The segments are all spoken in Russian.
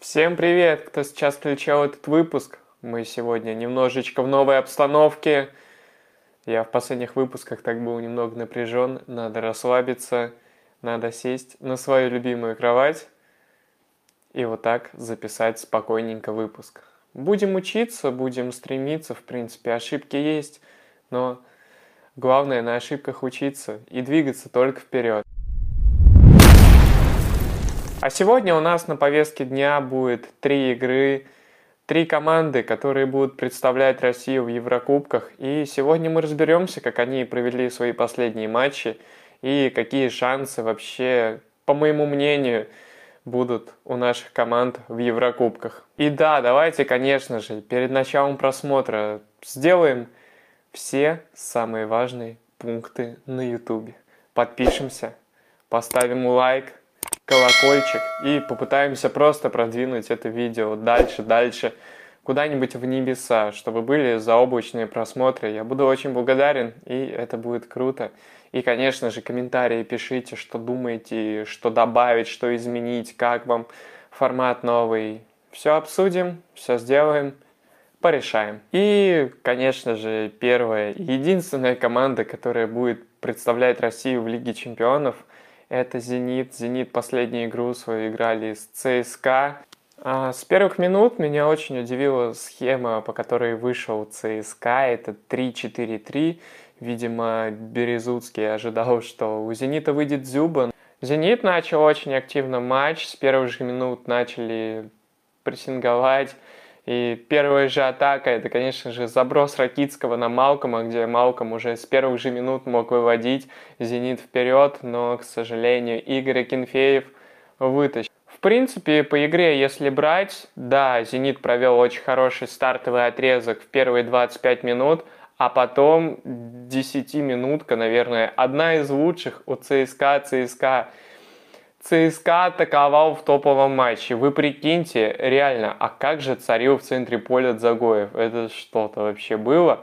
Всем привет, кто сейчас включал этот выпуск. Мы сегодня немножечко в новой обстановке. Я в последних выпусках так был немного напряжен. Надо расслабиться, надо сесть на свою любимую кровать и вот так записать спокойненько выпуск. Будем учиться, будем стремиться, в принципе, ошибки есть, но главное на ошибках учиться и двигаться только вперед. А сегодня у нас на повестке дня будет три игры, три команды, которые будут представлять Россию в Еврокубках. И сегодня мы разберемся, как они провели свои последние матчи и какие шансы вообще, по моему мнению, будут у наших команд в Еврокубках. И да, давайте, конечно же, перед началом просмотра сделаем все самые важные пункты на YouTube. Подпишемся, поставим лайк, колокольчик и попытаемся просто продвинуть это видео дальше, дальше, куда-нибудь в небеса, чтобы были заоблачные просмотры. Я буду очень благодарен, и это будет круто. И, конечно же, комментарии пишите, что думаете, что добавить, что изменить, как вам формат новый. Все обсудим, все сделаем, порешаем. И, конечно же, первая и единственная команда, которая будет представлять Россию в Лиге Чемпионов – это «Зенит». «Зенит» последнюю игру свою играли с ЦСКА. А с первых минут меня очень удивила схема, по которой вышел ЦСКА. Это 3-4-3. Видимо, Березуцкий ожидал, что у «Зенита» выйдет Зюба. «Зенит» начал очень активно матч. С первых же минут начали прессинговать. И первая же атака, это, конечно же, заброс Ракитского на Малкома, где Малком уже с первых же минут мог выводить «Зенит» вперед, но, к сожалению, Игорь Акинфеев вытащил. В принципе, по игре, если брать, да, «Зенит» провел очень хороший стартовый отрезок в первые 25 минут, а потом 10-минутка, наверное, одна из лучших у ЦСКА, ЦСКА атаковал в топовом матче. Вы прикиньте, реально, а как же царил в центре поля Дзагоев? Это что-то вообще было.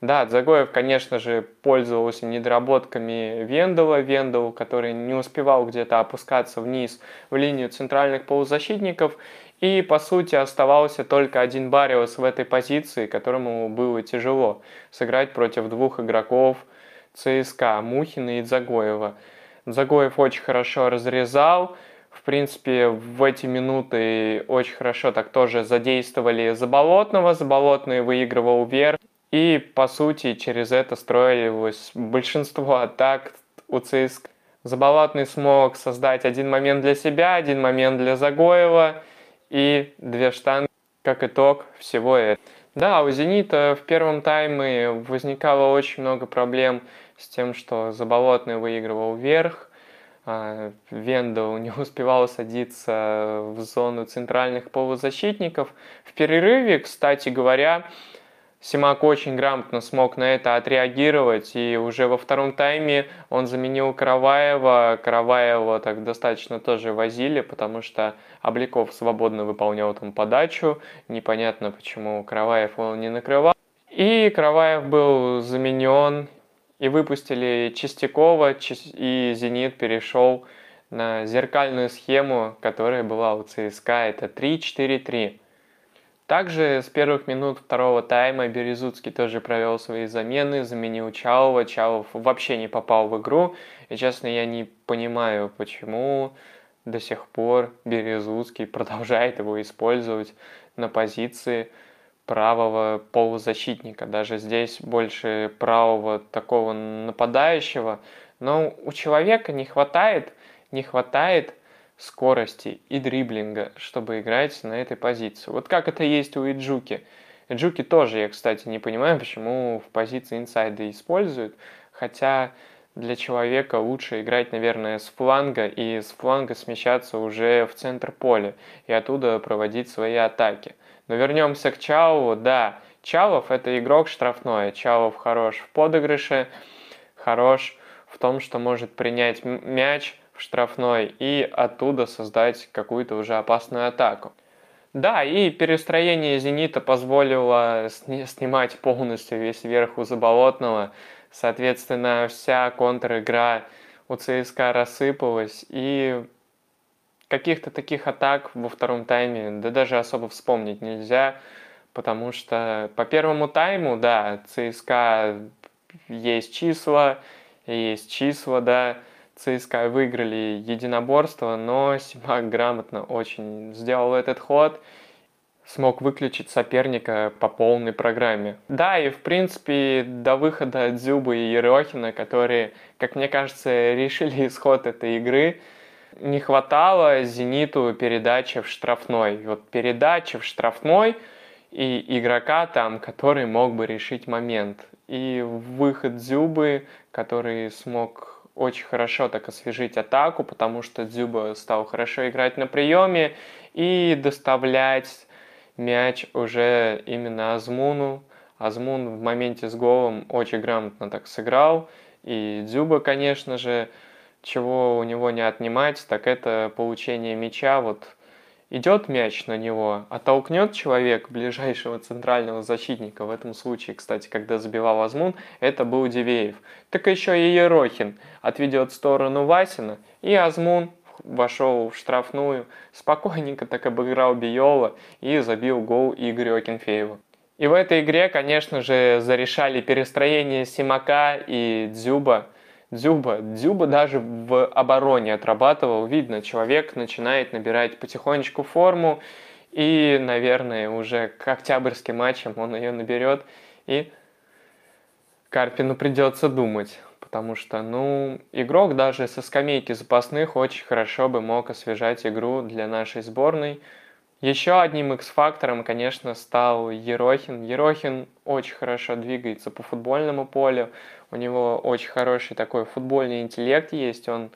Да, Дзагоев, конечно же, пользовался недоработками Вендела, Вендел, который не успевал где-то опускаться вниз в линию центральных полузащитников, и, по сути, оставался только один Бариус в этой позиции, которому было тяжело сыграть против двух игроков ЦСКА, Мухина и Дзагоева. Загоев очень хорошо разрезал. В принципе, в эти минуты очень хорошо так тоже задействовали Заболотного. Заболотный выигрывал вверх. И, по сути, через это строилось большинство атак у ЦСКА. Заболотный смог создать один момент для себя, один момент для Загоева и две штанги. Как итог всего этого. Да, у «Зенита» в первом тайме возникало очень много проблем с тем, что Заболотный выигрывал вверх, а Вендел не успевал садиться в зону центральных полузащитников. В перерыве, кстати говоря, Симак очень грамотно смог на это отреагировать, и уже во втором тайме он заменил Караваева. Караваева так достаточно тоже возили, потому что Обликов свободно выполнял там подачу. Непонятно, почему Караваев он не накрывал. И Караваев был заменен, и выпустили Чистякова, и «Зенит» перешел на зеркальную схему, которая была у ЦСКА, это 3-4-3. Также с первых минут второго тайма Березуцкий тоже провел свои замены, заменил Чалова. Чалов вообще не попал в игру. И честно, я не понимаю, почему до сих пор Березуцкий продолжает его использовать на позиции правого полузащитника. Даже здесь больше правого такого нападающего. Но у человека не хватает, не хватает скорости и дриблинга, чтобы играть на этой позиции. Вот как это есть у Иджуки. Иджуки тоже, я, кстати, не понимаю, почему в позиции инсайда используют. Хотя для человека лучше играть, наверное, с фланга и с фланга смещаться уже в центр поля и оттуда проводить свои атаки. Но вернемся к Чалову. Да, Чалов это игрок штрафной. Чалов хорош в подыгрыше, хорош в том, что может принять мяч в штрафной и оттуда создать какую-то уже опасную атаку. Да, и перестроение «Зенита» позволило снимать полностью весь верх у Заболотного. Соответственно, вся контр-игра у ЦСКА рассыпалась. И каких-то таких атак во втором тайме, да даже особо вспомнить нельзя, потому что по первому тайму, да, ЦСКА есть числа, есть числа, да, ЦСКА выиграли единоборство, но Симак грамотно очень сделал этот ход, смог выключить соперника по полной программе. Да, и в принципе до выхода Дзюбы и Ерохина, которые, как мне кажется, решили исход этой игры, не хватало «Зениту» передачи в штрафной. Вот передача в штрафной и игрока там, который мог бы решить момент. И выход Дзюбы, который смог очень хорошо так освежить атаку, потому что Дзюба стал хорошо играть на приеме и доставлять мяч уже именно Азмуну. Азмун в моменте с голом очень грамотно так сыграл. И Дзюба, конечно же, чего у него не отнимать, так это получение мяча. Вот идет мяч на него, оттолкнет человек ближайшего центрального защитника. В этом случае, кстати, когда забивал Азмун, это был Дивеев. Так еще и Ерохин отведет в сторону Васина, и Азмун вошел в штрафную, спокойненько так обыграл Биола и забил гол Игорю Акинфееву. И в этой игре, конечно же, зарешали перестроение Симака и Дзюба – Дзюба. Дзюба даже в обороне отрабатывал. Видно, человек начинает набирать потихонечку форму. И, наверное, уже к октябрьским матчам он ее наберет. И Карпину придется думать. Потому что, ну, игрок даже со скамейки запасных очень хорошо бы мог освежать игру для нашей сборной. Еще одним X-фактором, конечно, стал Ерохин. Ерохин очень хорошо двигается по футбольному полю. У него очень хороший такой футбольный интеллект есть, он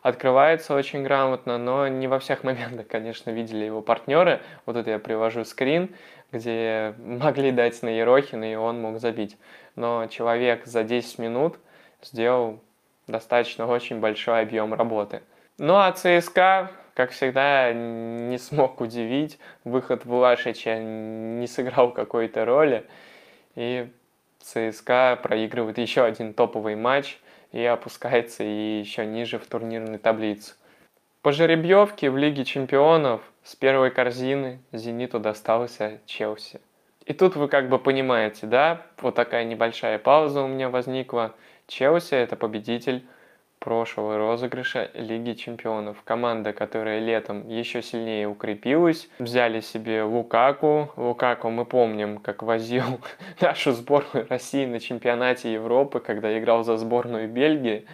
открывается очень грамотно, но не во всех моментах, конечно, видели его партнеры. Вот это я привожу скрин, где могли дать на Ерохина, и он мог забить. Но человек за 10 минут сделал достаточно очень большой объем работы. Ну а ЦСКА, как всегда, не смог удивить. Выход Влашича не сыграл какой-то роли. И ЦСКА проигрывает еще один топовый матч и опускается и еще ниже в турнирной таблице. По жеребьевке в Лиге чемпионов с первой корзины «Зениту» достался Челси. И тут вы как бы понимаете, да, вот такая небольшая пауза у меня возникла. Челси – это победитель прошлого розыгрыша Лиги Чемпионов. Команда, которая летом еще сильнее укрепилась, взяли себе Лукаку. Лукаку мы помним, как возил нашу сборную России на чемпионате Европы, когда играл за сборную Бельгии.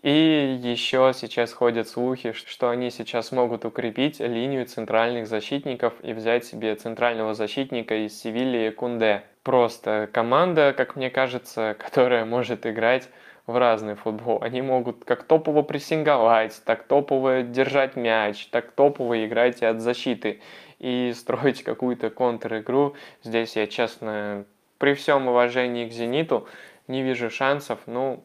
И еще сейчас ходят слухи, что они сейчас могут укрепить линию центральных защитников и взять себе центрального защитника из Севильи Кунде. Просто команда, как мне кажется, которая может играть в разный футбол. Они могут как топово прессинговать, так топово держать мяч, так топово играть от защиты и строить какую-то контр-игру. Здесь я, честно, при всем уважении к «Зениту» не вижу шансов, ну,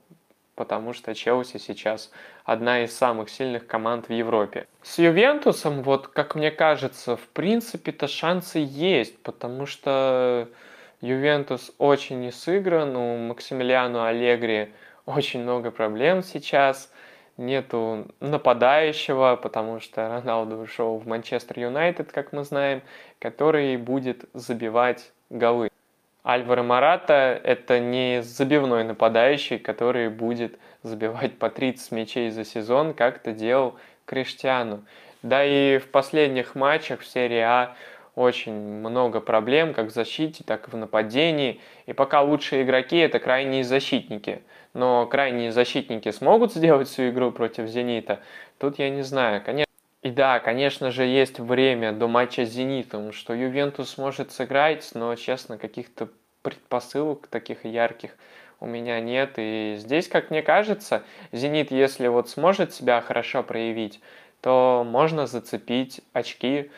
потому что Челси сейчас одна из самых сильных команд в Европе. С Ювентусом, вот как мне кажется, в принципе-то шансы есть, потому что Ювентус очень не сыгран, у Максимилиану Аллегри очень много проблем сейчас. Нету нападающего, потому что Роналду ушел в Манчестер Юнайтед, как мы знаем, который будет забивать голы. Альваро Марата – это не забивной нападающий, который будет забивать по 30 мячей за сезон, как это делал Криштиану. Да и в последних матчах в серии А очень много проблем, как в защите, так и в нападении. И пока лучшие игроки – это крайние защитники – но крайние защитники смогут сделать всю игру против «Зенита», тут я не знаю. Конечно, и да, конечно же, есть время до матча с «Зенитом», что Ювентус может сыграть, но, честно, каких-то предпосылок таких ярких у меня нет. И здесь, как мне кажется, «Зенит», если вот сможет себя хорошо проявить, то можно зацепить очки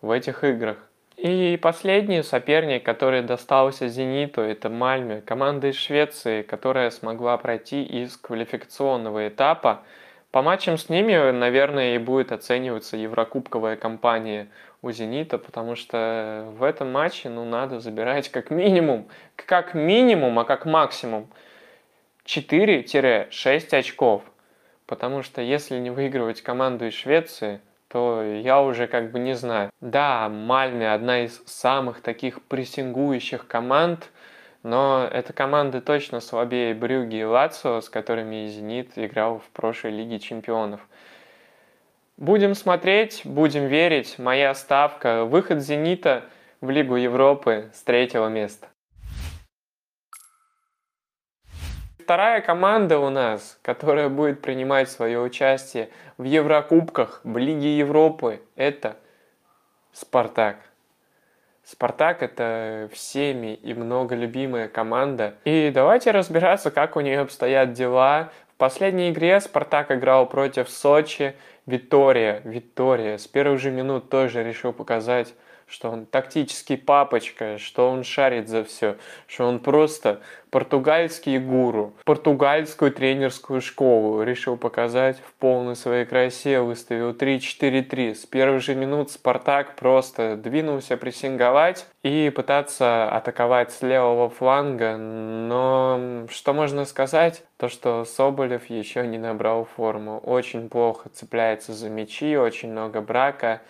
в этих играх. И последний соперник, который достался «Зениту», это Мальме, команда из Швеции, которая смогла пройти из квалификационного этапа. По матчам с ними, наверное, и будет оцениваться еврокубковая кампания у «Зенита», потому что в этом матче ну, надо забирать как минимум, как минимум, а как максимум 4-6 очков. Потому что если не выигрывать команду из Швеции, то я уже как бы не знаю. Да, Мальме одна из самых таких прессингующих команд, но эта команда точно слабее Брюги и Лацио, с которыми «Зенит» играл в прошлой Лиге чемпионов. Будем смотреть, будем верить. Моя ставка – выход «Зенита» в Лигу Европы с третьего места. Вторая команда у нас, которая будет принимать свое участие в Еврокубках, в Лиге Европы, это Спартак. Спартак это всеми и много любимая команда. И давайте разбираться, как у нее обстоят дела. В последней игре Спартак играл против Сочи. Витория, Витория с первых же минут тоже решил показать что он тактический папочка, что он шарит за все, что он просто португальский гуру, португальскую тренерскую школу решил показать в полной своей красе, выставил 3-4-3. С первых же минут Спартак просто двинулся прессинговать и пытаться атаковать с левого фланга, но что можно сказать? То, что Соболев еще не набрал форму, очень плохо цепляется за мячи, очень много брака,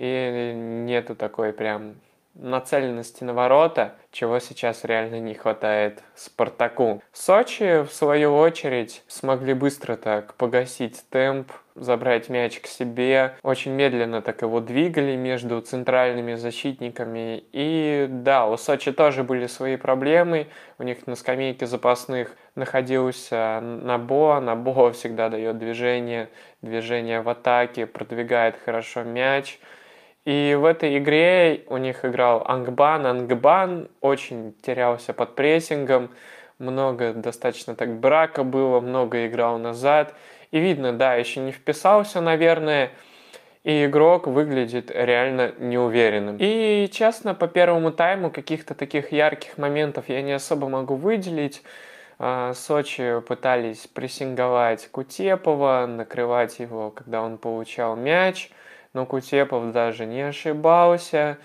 и нету такой прям нацеленности на ворота, чего сейчас реально не хватает Спартаку. Сочи, в свою очередь, смогли быстро так погасить темп, забрать мяч к себе. Очень медленно так его двигали между центральными защитниками. И да, у Сочи тоже были свои проблемы. У них на скамейке запасных находился Набо. Набо всегда дает движение, движение в атаке, продвигает хорошо мяч. И в этой игре у них играл Ангбан. Ангбан очень терялся под прессингом, много достаточно так брака было, много играл назад. И видно, да, еще не вписался, наверное, и игрок выглядит реально неуверенным. И, честно, по первому тайму каких-то таких ярких моментов я не особо могу выделить. А, Сочи пытались прессинговать Кутепова, накрывать его, когда он получал мяч – но Кутепов даже не ошибался.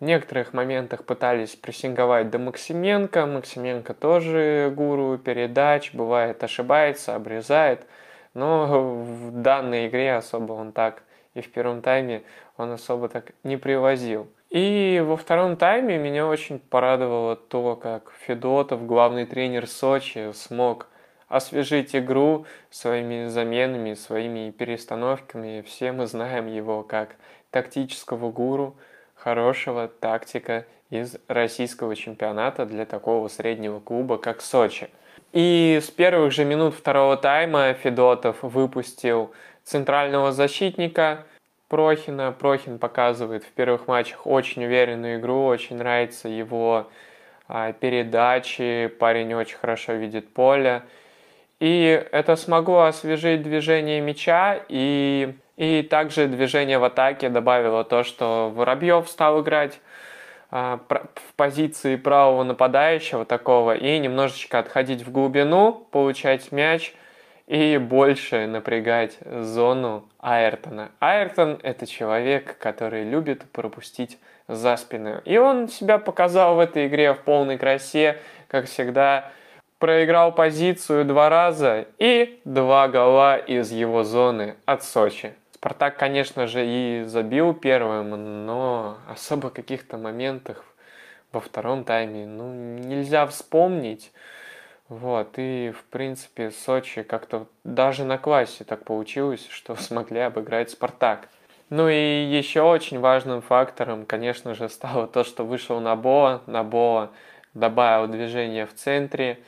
В некоторых моментах пытались прессинговать до Максименко. Максименко тоже гуру передач, бывает ошибается, обрезает. Но в данной игре особо он так и в первом тайме он особо так не привозил. И во втором тайме меня очень порадовало то, как Федотов, главный тренер Сочи, смог освежить игру своими заменами, своими перестановками. Все мы знаем его как тактического гуру, хорошего тактика из российского чемпионата для такого среднего клуба, как Сочи. И с первых же минут второго тайма Федотов выпустил центрального защитника Прохина. Прохин показывает в первых матчах очень уверенную игру, очень нравится его а, передачи, парень очень хорошо видит поле. И это смогло освежить движение мяча и, и также движение в атаке добавило то, что Воробьев стал играть а, в позиции правого нападающего такого и немножечко отходить в глубину, получать мяч и больше напрягать зону Айртона. Айртон – это человек, который любит пропустить за спину. И он себя показал в этой игре в полной красе, как всегда, проиграл позицию два раза и два гола из его зоны от Сочи. Спартак, конечно же, и забил первым, но особо каких-то моментах во втором тайме ну, нельзя вспомнить. Вот, и, в принципе, Сочи как-то даже на классе так получилось, что смогли обыграть Спартак. Ну и еще очень важным фактором, конечно же, стало то, что вышел Набоа. Набоа добавил движение в центре,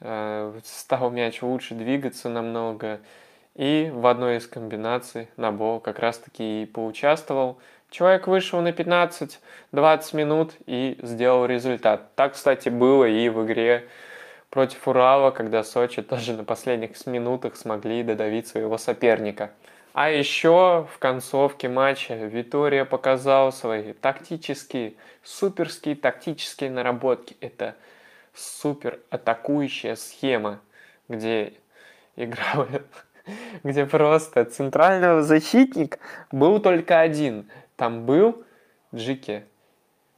стал мяч лучше двигаться намного. И в одной из комбинаций Набо как раз-таки и поучаствовал. Человек вышел на 15-20 минут и сделал результат. Так, кстати, было и в игре против Урала, когда Сочи тоже на последних минутах смогли додавить своего соперника. А еще в концовке матча Витория показал свои тактические, суперские тактические наработки. Это супер атакующая схема, где играл, где просто центрального защитник был только один. Там был Джики.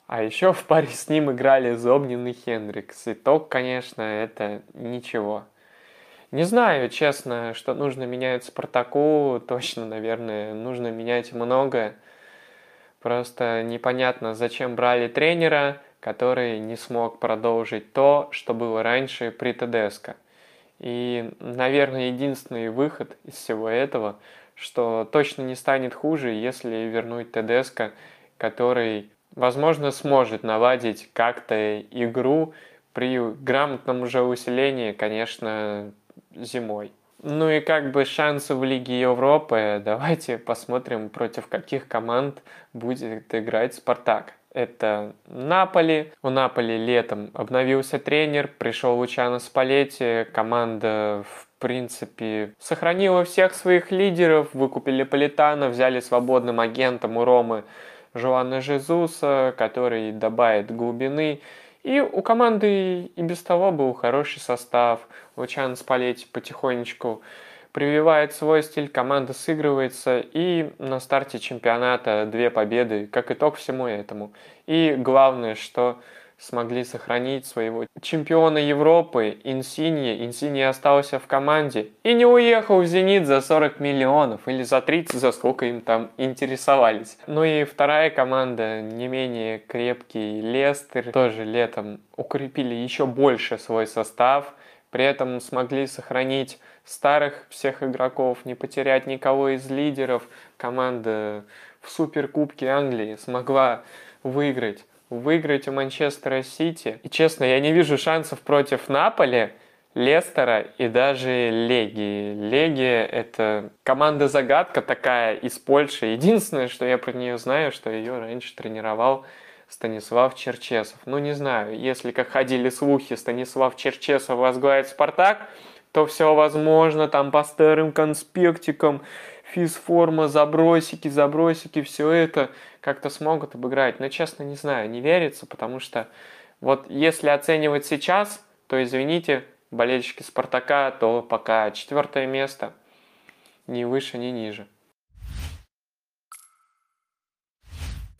А еще в паре с ним играли Зобнин и Хендрикс. Итог, конечно, это ничего. Не знаю, честно, что нужно менять Спартаку. Точно, наверное, нужно менять многое. Просто непонятно, зачем брали тренера, который не смог продолжить то, что было раньше при ТДСК. И, наверное, единственный выход из всего этого, что точно не станет хуже, если вернуть ТДСК, который, возможно, сможет наладить как-то игру при грамотном уже усилении, конечно, зимой. Ну и как бы шансы в Лиге Европы, давайте посмотрим, против каких команд будет играть Спартак. Это Наполи. У Наполи летом обновился тренер, пришел Лучано Спалетти, команда в принципе, сохранила всех своих лидеров, выкупили Политана, взяли свободным агентом у Ромы Жуана Жезуса, который добавит глубины. И у команды и без того был хороший состав. Лучан Спалетти потихонечку прививает свой стиль, команда сыгрывается, и на старте чемпионата две победы, как итог всему этому. И главное, что смогли сохранить своего чемпиона Европы Инсинье. Инсинье остался в команде и не уехал в «Зенит» за 40 миллионов или за 30, за сколько им там интересовались. Ну и вторая команда, не менее крепкий Лестер, тоже летом укрепили еще больше свой состав, при этом смогли сохранить старых всех игроков, не потерять никого из лидеров. Команда в Суперкубке Англии смогла выиграть выиграть у Манчестера Сити. И честно, я не вижу шансов против Наполи, Лестера и даже Легии. Легия — это команда-загадка такая из Польши. Единственное, что я про нее знаю, что ее раньше тренировал Станислав Черчесов. Ну, не знаю, если, как ходили слухи, Станислав Черчесов возглавит «Спартак», то все возможно, там по старым конспектикам, физформа, забросики, забросики, все это как-то смогут обыграть. Но, честно, не знаю, не верится, потому что вот если оценивать сейчас, то, извините, болельщики «Спартака», то пока четвертое место, ни выше, ни ниже.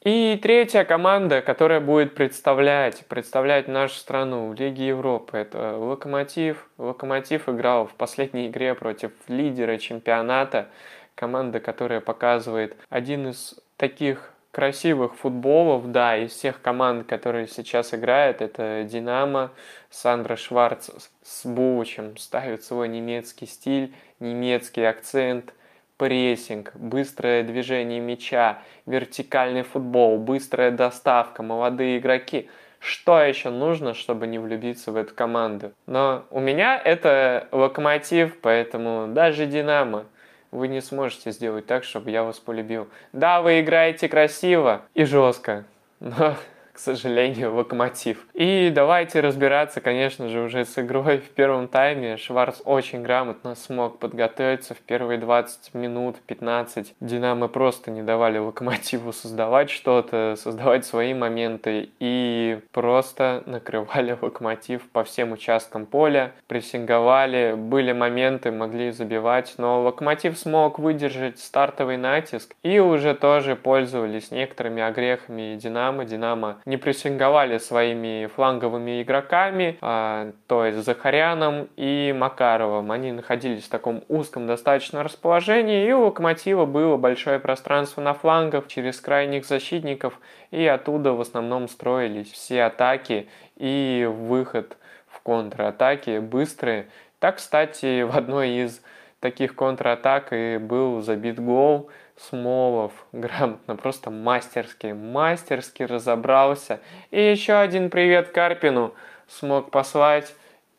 И третья команда, которая будет представлять, представлять нашу страну в Лиге Европы, это Локомотив. Локомотив играл в последней игре против лидера чемпионата, команда, которая показывает один из таких красивых футболов, да, из всех команд, которые сейчас играют, это Динамо, Сандра Шварц с Бучем ставит свой немецкий стиль, немецкий акцент – прессинг, быстрое движение мяча, вертикальный футбол, быстрая доставка, молодые игроки. Что еще нужно, чтобы не влюбиться в эту команду? Но у меня это локомотив, поэтому даже Динамо вы не сможете сделать так, чтобы я вас полюбил. Да, вы играете красиво и жестко, но сожалению, локомотив. И давайте разбираться, конечно же, уже с игрой в первом тайме. Шварц очень грамотно смог подготовиться в первые 20 минут, 15. Динамо просто не давали локомотиву создавать что-то, создавать свои моменты и просто накрывали локомотив по всем участкам поля, прессинговали, были моменты, могли забивать, но локомотив смог выдержать стартовый натиск и уже тоже пользовались некоторыми огрехами Динамо. Динамо не прессинговали своими фланговыми игроками, а, то есть Захаряном и Макаровым. Они находились в таком узком достаточно расположении, и у Локомотива было большое пространство на флангах через крайних защитников, и оттуда в основном строились все атаки и выход в контратаки быстрые. Так, кстати, в одной из таких контратак и был забит гол Смолов грамотно, просто мастерски, мастерски разобрался. И еще один привет Карпину смог послать.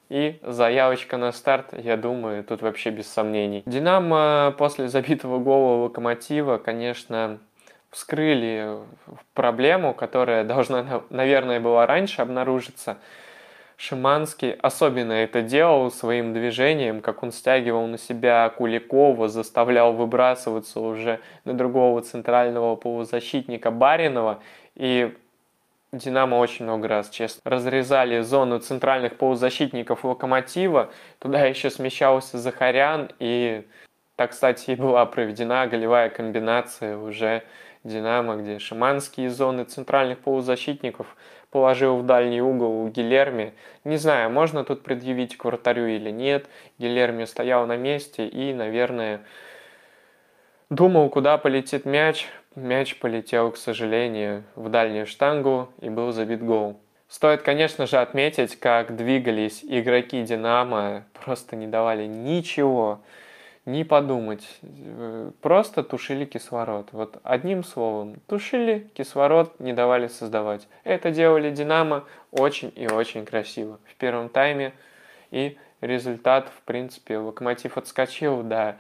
И заявочка на старт, я думаю, тут вообще без сомнений. Динамо после забитого гола Локомотива, конечно, вскрыли проблему, которая должна, наверное, была раньше обнаружиться – Шиманский особенно это делал своим движением, как он стягивал на себя Куликова, заставлял выбрасываться уже на другого центрального полузащитника Баринова. И Динамо очень много раз, честно, разрезали зону центральных полузащитников Локомотива. Туда еще смещался Захарян. И так, кстати, и была проведена голевая комбинация уже Динамо, где Шиманские зоны центральных полузащитников положил в дальний угол Гилерми. Не знаю, можно тут предъявить к вратарю или нет. Гилерми стоял на месте и, наверное, думал, куда полетит мяч. Мяч полетел, к сожалению, в дальнюю штангу и был забит гол. Стоит, конечно же, отметить, как двигались игроки «Динамо», просто не давали ничего, не подумать, просто тушили кислород. Вот одним словом, тушили кислород, не давали создавать. Это делали «Динамо» очень и очень красиво. В первом тайме, и результат, в принципе, «Локомотив» отскочил до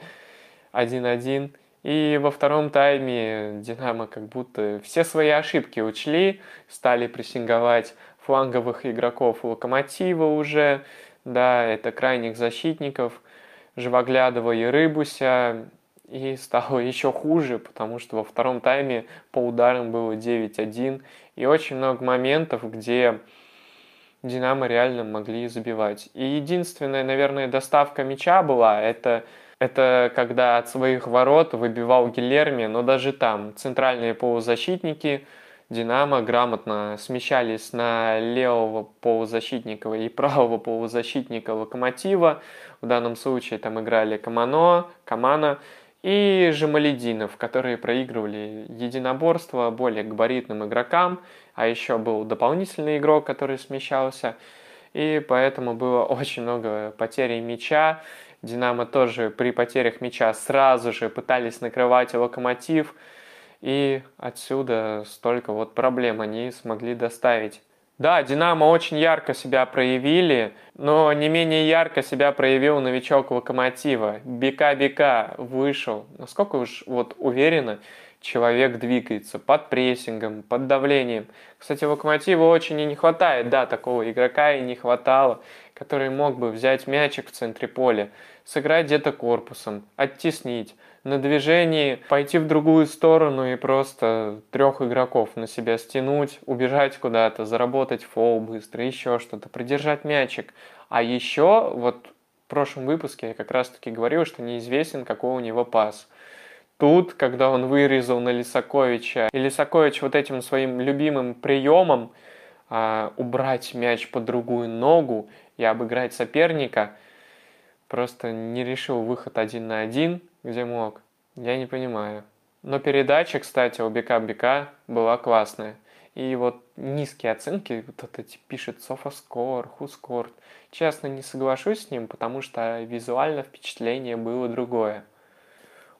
1-1, и во втором тайме «Динамо» как будто все свои ошибки учли, стали прессинговать фланговых игроков Локомотива уже, да, это крайних защитников, Живоглядова и Рыбуся, и стало еще хуже, потому что во втором тайме по ударам было 9-1, и очень много моментов, где Динамо реально могли забивать. И единственная, наверное, доставка мяча была, это, это когда от своих ворот выбивал Гилерми, но даже там центральные полузащитники – Динамо грамотно смещались на левого полузащитника и правого полузащитника Локомотива. В данном случае там играли Камано, Камана и Жемалединов, которые проигрывали единоборство более габаритным игрокам, а еще был дополнительный игрок, который смещался, и поэтому было очень много потерь мяча. Динамо тоже при потерях мяча сразу же пытались накрывать локомотив, и отсюда столько вот проблем они смогли доставить. Да, Динамо очень ярко себя проявили, но не менее ярко себя проявил новичок Локомотива. Бека-бека вышел. Насколько уж вот уверенно человек двигается под прессингом, под давлением. Кстати, Локомотиву очень и не хватает, да, такого игрока и не хватало, который мог бы взять мячик в центре поля, сыграть где-то корпусом, оттеснить, на движении пойти в другую сторону и просто трех игроков на себя стянуть, убежать куда-то, заработать фол быстро, еще что-то, придержать мячик. А еще, вот в прошлом выпуске я как раз-таки говорил, что неизвестен, какой у него пас. Тут, когда он вырезал на Лисаковича, и Лисакович вот этим своим любимым приемом а, убрать мяч под другую ногу и обыграть соперника, просто не решил выход один на один, где мог. Я не понимаю. Но передача, кстати, у Бека Бека была классная. И вот низкие оценки, вот это пишет Софаскор, Хускорт. Честно, не соглашусь с ним, потому что визуально впечатление было другое.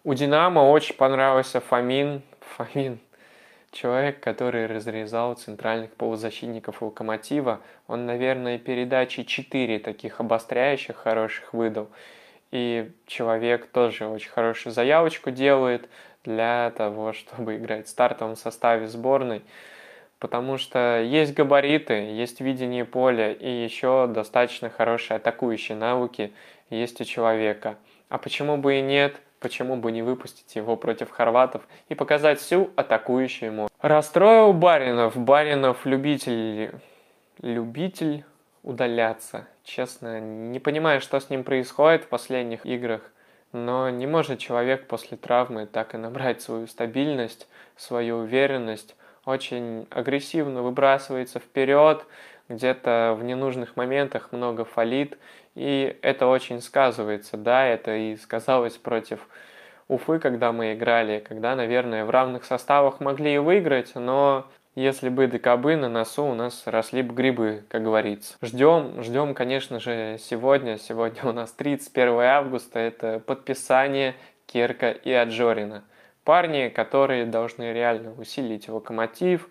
У Динамо очень понравился Фомин. Фомин. Человек, который разрезал центральных полузащитников Локомотива. Он, наверное, передачи 4 таких обостряющих хороших выдал. И человек тоже очень хорошую заявочку делает для того, чтобы играть в стартовом составе сборной. Потому что есть габариты, есть видение поля и еще достаточно хорошие атакующие навыки есть у человека. А почему бы и нет? Почему бы не выпустить его против хорватов и показать всю атакующую ему? Расстроил Баринов. Баринов любитель... Любитель удаляться. Честно, не понимаю, что с ним происходит в последних играх, но не может человек после травмы так и набрать свою стабильность, свою уверенность, очень агрессивно выбрасывается вперед, где-то в ненужных моментах много фалит, и это очень сказывается, да, это и сказалось против Уфы, когда мы играли, когда, наверное, в равных составах могли и выиграть, но если бы докобы на носу у нас росли бы грибы, как говорится. Ждем, ждем, конечно же, сегодня. Сегодня у нас 31 августа. Это подписание Керка и Аджорина. Парни, которые должны реально усилить локомотив.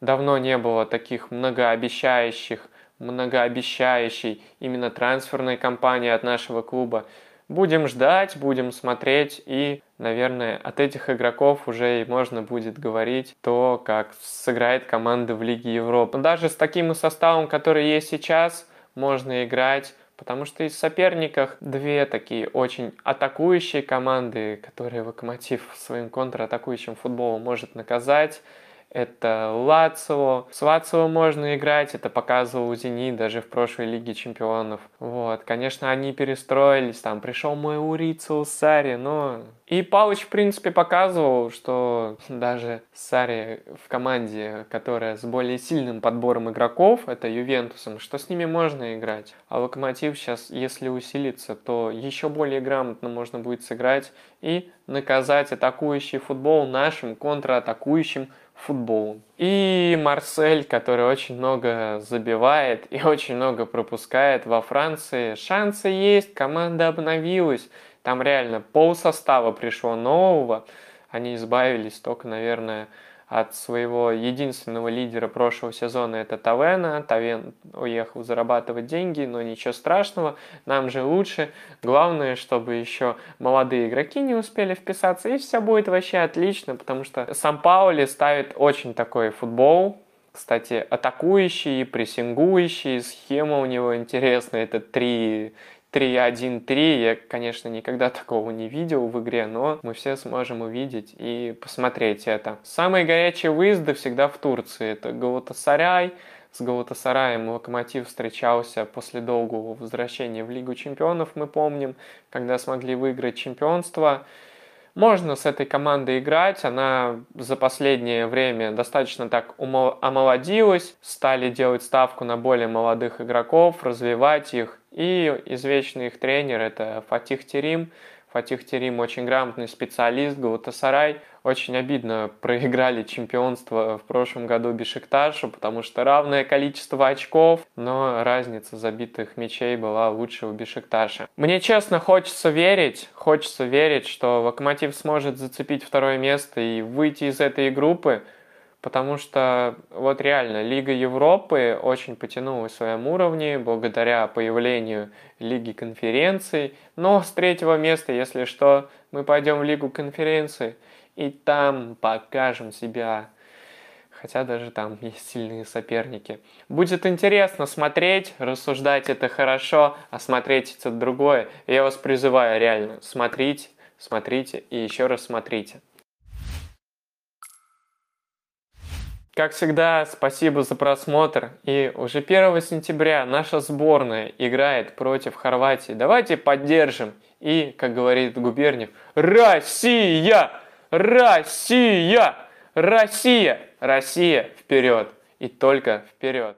Давно не было таких многообещающих, многообещающей именно трансферной кампании от нашего клуба. Будем ждать, будем смотреть и, наверное, от этих игроков уже можно будет говорить то, как сыграет команда в Лиге Европы. Даже с таким составом, который есть сейчас, можно играть, потому что из соперников две такие очень атакующие команды, которые Локомотив своим контратакующим футболом может наказать. Это Лацио. С Лацио можно играть, это показывал Зенит даже в прошлой Лиге Чемпионов. Вот, конечно, они перестроились, там пришел мой Урицио Сари, но... И Палыч, в принципе, показывал, что даже Сари в команде, которая с более сильным подбором игроков, это Ювентусом, что с ними можно играть. А Локомотив сейчас, если усилится, то еще более грамотно можно будет сыграть и наказать атакующий футбол нашим контратакующим футболом. И Марсель, который очень много забивает и очень много пропускает во Франции. Шансы есть, команда обновилась. Там реально пол состава пришло нового. Они избавились только, наверное, от своего единственного лидера прошлого сезона, это Тавена. Тавен уехал зарабатывать деньги, но ничего страшного, нам же лучше. Главное, чтобы еще молодые игроки не успели вписаться, и все будет вообще отлично, потому что сам Паули ставит очень такой футбол, кстати, атакующий, прессингующий, схема у него интересная, это три 3-1-3. Я, конечно, никогда такого не видел в игре, но мы все сможем увидеть и посмотреть это. Самые горячие выезды всегда в Турции. Это Галатасарай. С Галатасараем Локомотив встречался после долгого возвращения в Лигу чемпионов, мы помним, когда смогли выиграть чемпионство. Можно с этой командой играть, она за последнее время достаточно так омолодилась, стали делать ставку на более молодых игроков, развивать их. И извечный их тренер это Фатих Терим. Фатих Терим очень грамотный специалист, Галатасарай. Очень обидно проиграли чемпионство в прошлом году Бешикташу, потому что равное количество очков, но разница забитых мячей была лучше у Бешикташа. Мне честно хочется верить, хочется верить, что Локомотив сможет зацепить второе место и выйти из этой группы, потому что вот реально Лига Европы очень потянулась в своем уровне благодаря появлению Лиги конференций, но с третьего места, если что, мы пойдем в Лигу конференций и там покажем себя. Хотя даже там есть сильные соперники. Будет интересно смотреть, рассуждать это хорошо, а смотреть это другое. Я вас призываю реально, смотрите, смотрите и еще раз смотрите. Как всегда, спасибо за просмотр. И уже 1 сентября наша сборная играет против Хорватии. Давайте поддержим. И, как говорит Губерниев, Россия! Россия! Россия! Россия вперед! И только вперед!